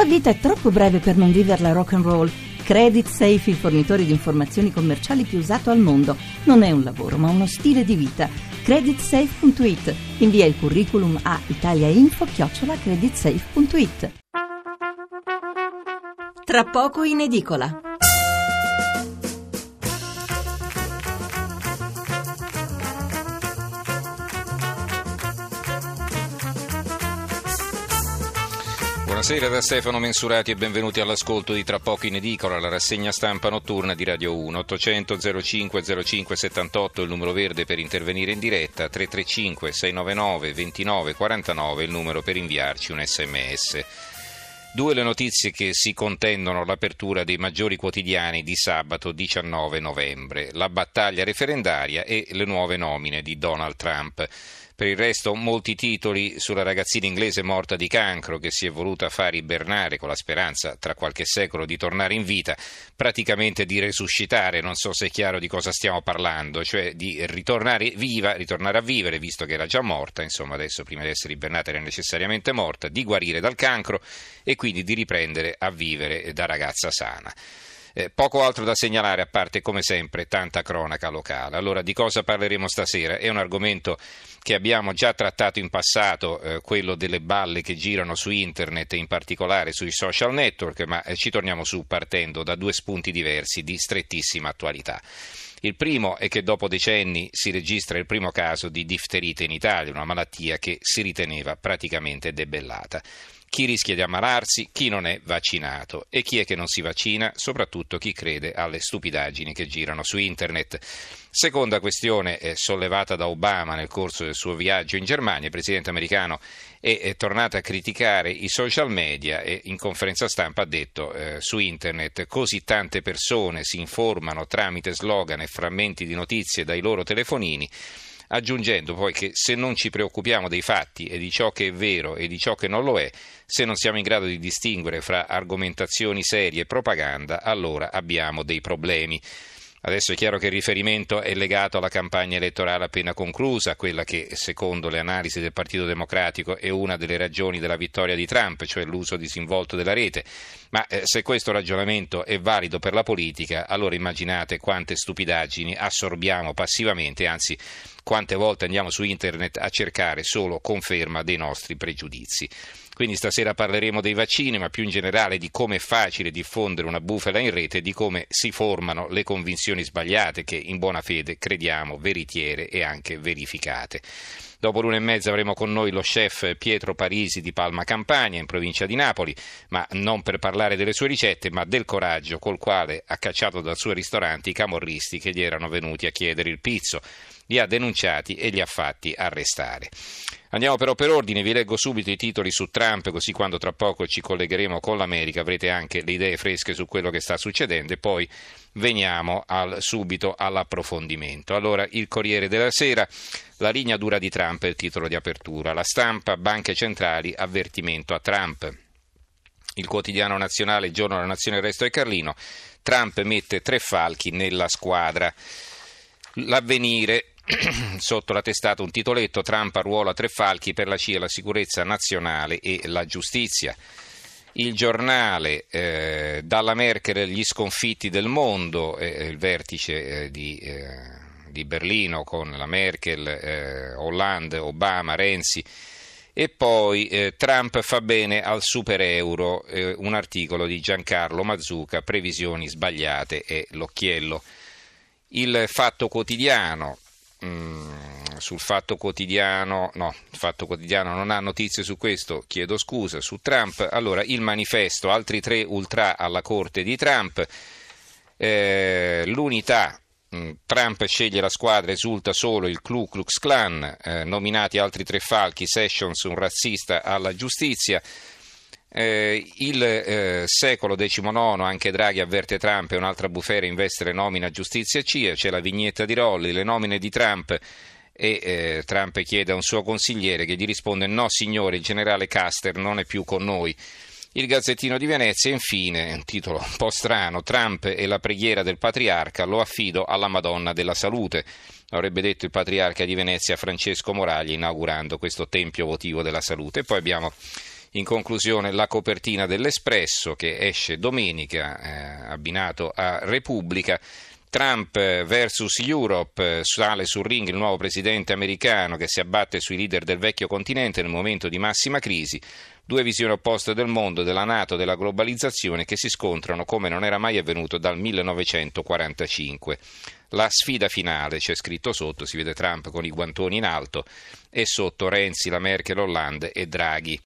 La vita è troppo breve per non viverla rock and roll. Credit Safe, il fornitore di informazioni commerciali più usato al mondo. Non è un lavoro, ma uno stile di vita. Creditsafe.it. Invia il curriculum a italiainfo-creditsafe.it. Tra poco in edicola. Buonasera da Stefano Mensurati e benvenuti all'ascolto di Tra poco in edicola, la rassegna stampa notturna di Radio 1. 800 05 05 78 il numero verde per intervenire in diretta, 335 699 29 49 il numero per inviarci un sms. Due le notizie che si contendono l'apertura dei maggiori quotidiani di sabato 19 novembre, la battaglia referendaria e le nuove nomine di Donald Trump. Per il resto molti titoli sulla ragazzina inglese morta di cancro che si è voluta far ibernare con la speranza tra qualche secolo di tornare in vita, praticamente di resuscitare, non so se è chiaro di cosa stiamo parlando, cioè di ritornare viva, ritornare a vivere visto che era già morta, insomma adesso prima di essere ibernata era necessariamente morta, di guarire dal cancro e quindi di riprendere a vivere da ragazza sana. Eh, poco altro da segnalare a parte come sempre tanta cronaca locale. Allora di cosa parleremo stasera? È un argomento che abbiamo già trattato in passato, eh, quello delle balle che girano su internet e in particolare sui social network, ma eh, ci torniamo su partendo da due spunti diversi di strettissima attualità. Il primo è che dopo decenni si registra il primo caso di difterite in Italia, una malattia che si riteneva praticamente debellata. Chi rischia di ammalarsi, chi non è vaccinato. E chi è che non si vaccina, soprattutto chi crede alle stupidaggini che girano su internet. Seconda questione eh, sollevata da Obama nel corso del suo viaggio in Germania, il presidente americano è, è tornato a criticare i social media e in conferenza stampa ha detto eh, su internet così tante persone si informano tramite slogan e frammenti di notizie dai loro telefonini aggiungendo poi che se non ci preoccupiamo dei fatti e di ciò che è vero e di ciò che non lo è, se non siamo in grado di distinguere fra argomentazioni serie e propaganda, allora abbiamo dei problemi. Adesso è chiaro che il riferimento è legato alla campagna elettorale appena conclusa, quella che, secondo le analisi del Partito Democratico, è una delle ragioni della vittoria di Trump, cioè l'uso disinvolto della rete. Ma eh, se questo ragionamento è valido per la politica, allora immaginate quante stupidaggini assorbiamo passivamente, anzi quante volte andiamo su internet a cercare solo conferma dei nostri pregiudizi. Quindi stasera parleremo dei vaccini, ma più in generale di come è facile diffondere una bufala in rete e di come si formano le convinzioni sbagliate che in buona fede crediamo veritiere e anche verificate. Dopo l'una e mezza avremo con noi lo chef Pietro Parisi di Palma Campania, in provincia di Napoli, ma non per parlare delle sue ricette, ma del coraggio col quale ha cacciato dal suo ristorante i camorristi che gli erano venuti a chiedere il pizzo li ha denunciati e li ha fatti arrestare. Andiamo però per ordine, vi leggo subito i titoli su Trump, così quando tra poco ci collegheremo con l'America avrete anche le idee fresche su quello che sta succedendo e poi veniamo al, subito all'approfondimento. Allora, il Corriere della Sera, la linea dura di Trump è il titolo di apertura, la stampa, banche centrali, avvertimento a Trump. Il quotidiano nazionale, giorno della nazione, il resto è Carlino, Trump mette tre falchi nella squadra. L'avvenire sotto la testata un titoletto Trump arruola tre falchi per la CIA, la sicurezza nazionale e la giustizia. Il giornale, eh, dalla Merkel gli sconfitti del mondo, eh, il vertice eh, di, eh, di, Berlino con la Merkel, eh, Hollande, Obama, Renzi e poi eh, Trump fa bene al super euro, un articolo di Giancarlo Mazzuca, previsioni sbagliate e l'occhiello. Il fatto quotidiano, Mm, sul Fatto Quotidiano, no, il Fatto Quotidiano non ha notizie su questo, chiedo scusa, su Trump. Allora, il manifesto, altri tre ultra alla corte di Trump, eh, l'unità, mm, Trump sceglie la squadra, esulta solo il Ku Klux Klan, eh, nominati altri tre falchi, Sessions, un razzista alla giustizia. Eh, il eh, secolo XIX, anche Draghi avverte Trump e un'altra bufera investe le nomine a giustizia CIA, c'è la vignetta di Rolli, le nomine di Trump e eh, Trump chiede a un suo consigliere che gli risponde no signore, il generale Caster non è più con noi. Il Gazzettino di Venezia, infine, un titolo un po' strano, Trump e la preghiera del patriarca lo affido alla Madonna della Salute, avrebbe detto il patriarca di Venezia Francesco Moragli inaugurando questo tempio votivo della salute. E poi abbiamo In conclusione la copertina dell'Espresso che esce domenica, eh, abbinato a Repubblica. Trump versus Europe, sale sul ring il nuovo presidente americano che si abbatte sui leader del vecchio continente nel momento di massima crisi. Due visioni opposte del mondo, della Nato, della globalizzazione che si scontrano come non era mai avvenuto dal 1945. La sfida finale, c'è scritto sotto, si vede Trump con i guantoni in alto e sotto Renzi, la Merkel, Hollande e Draghi.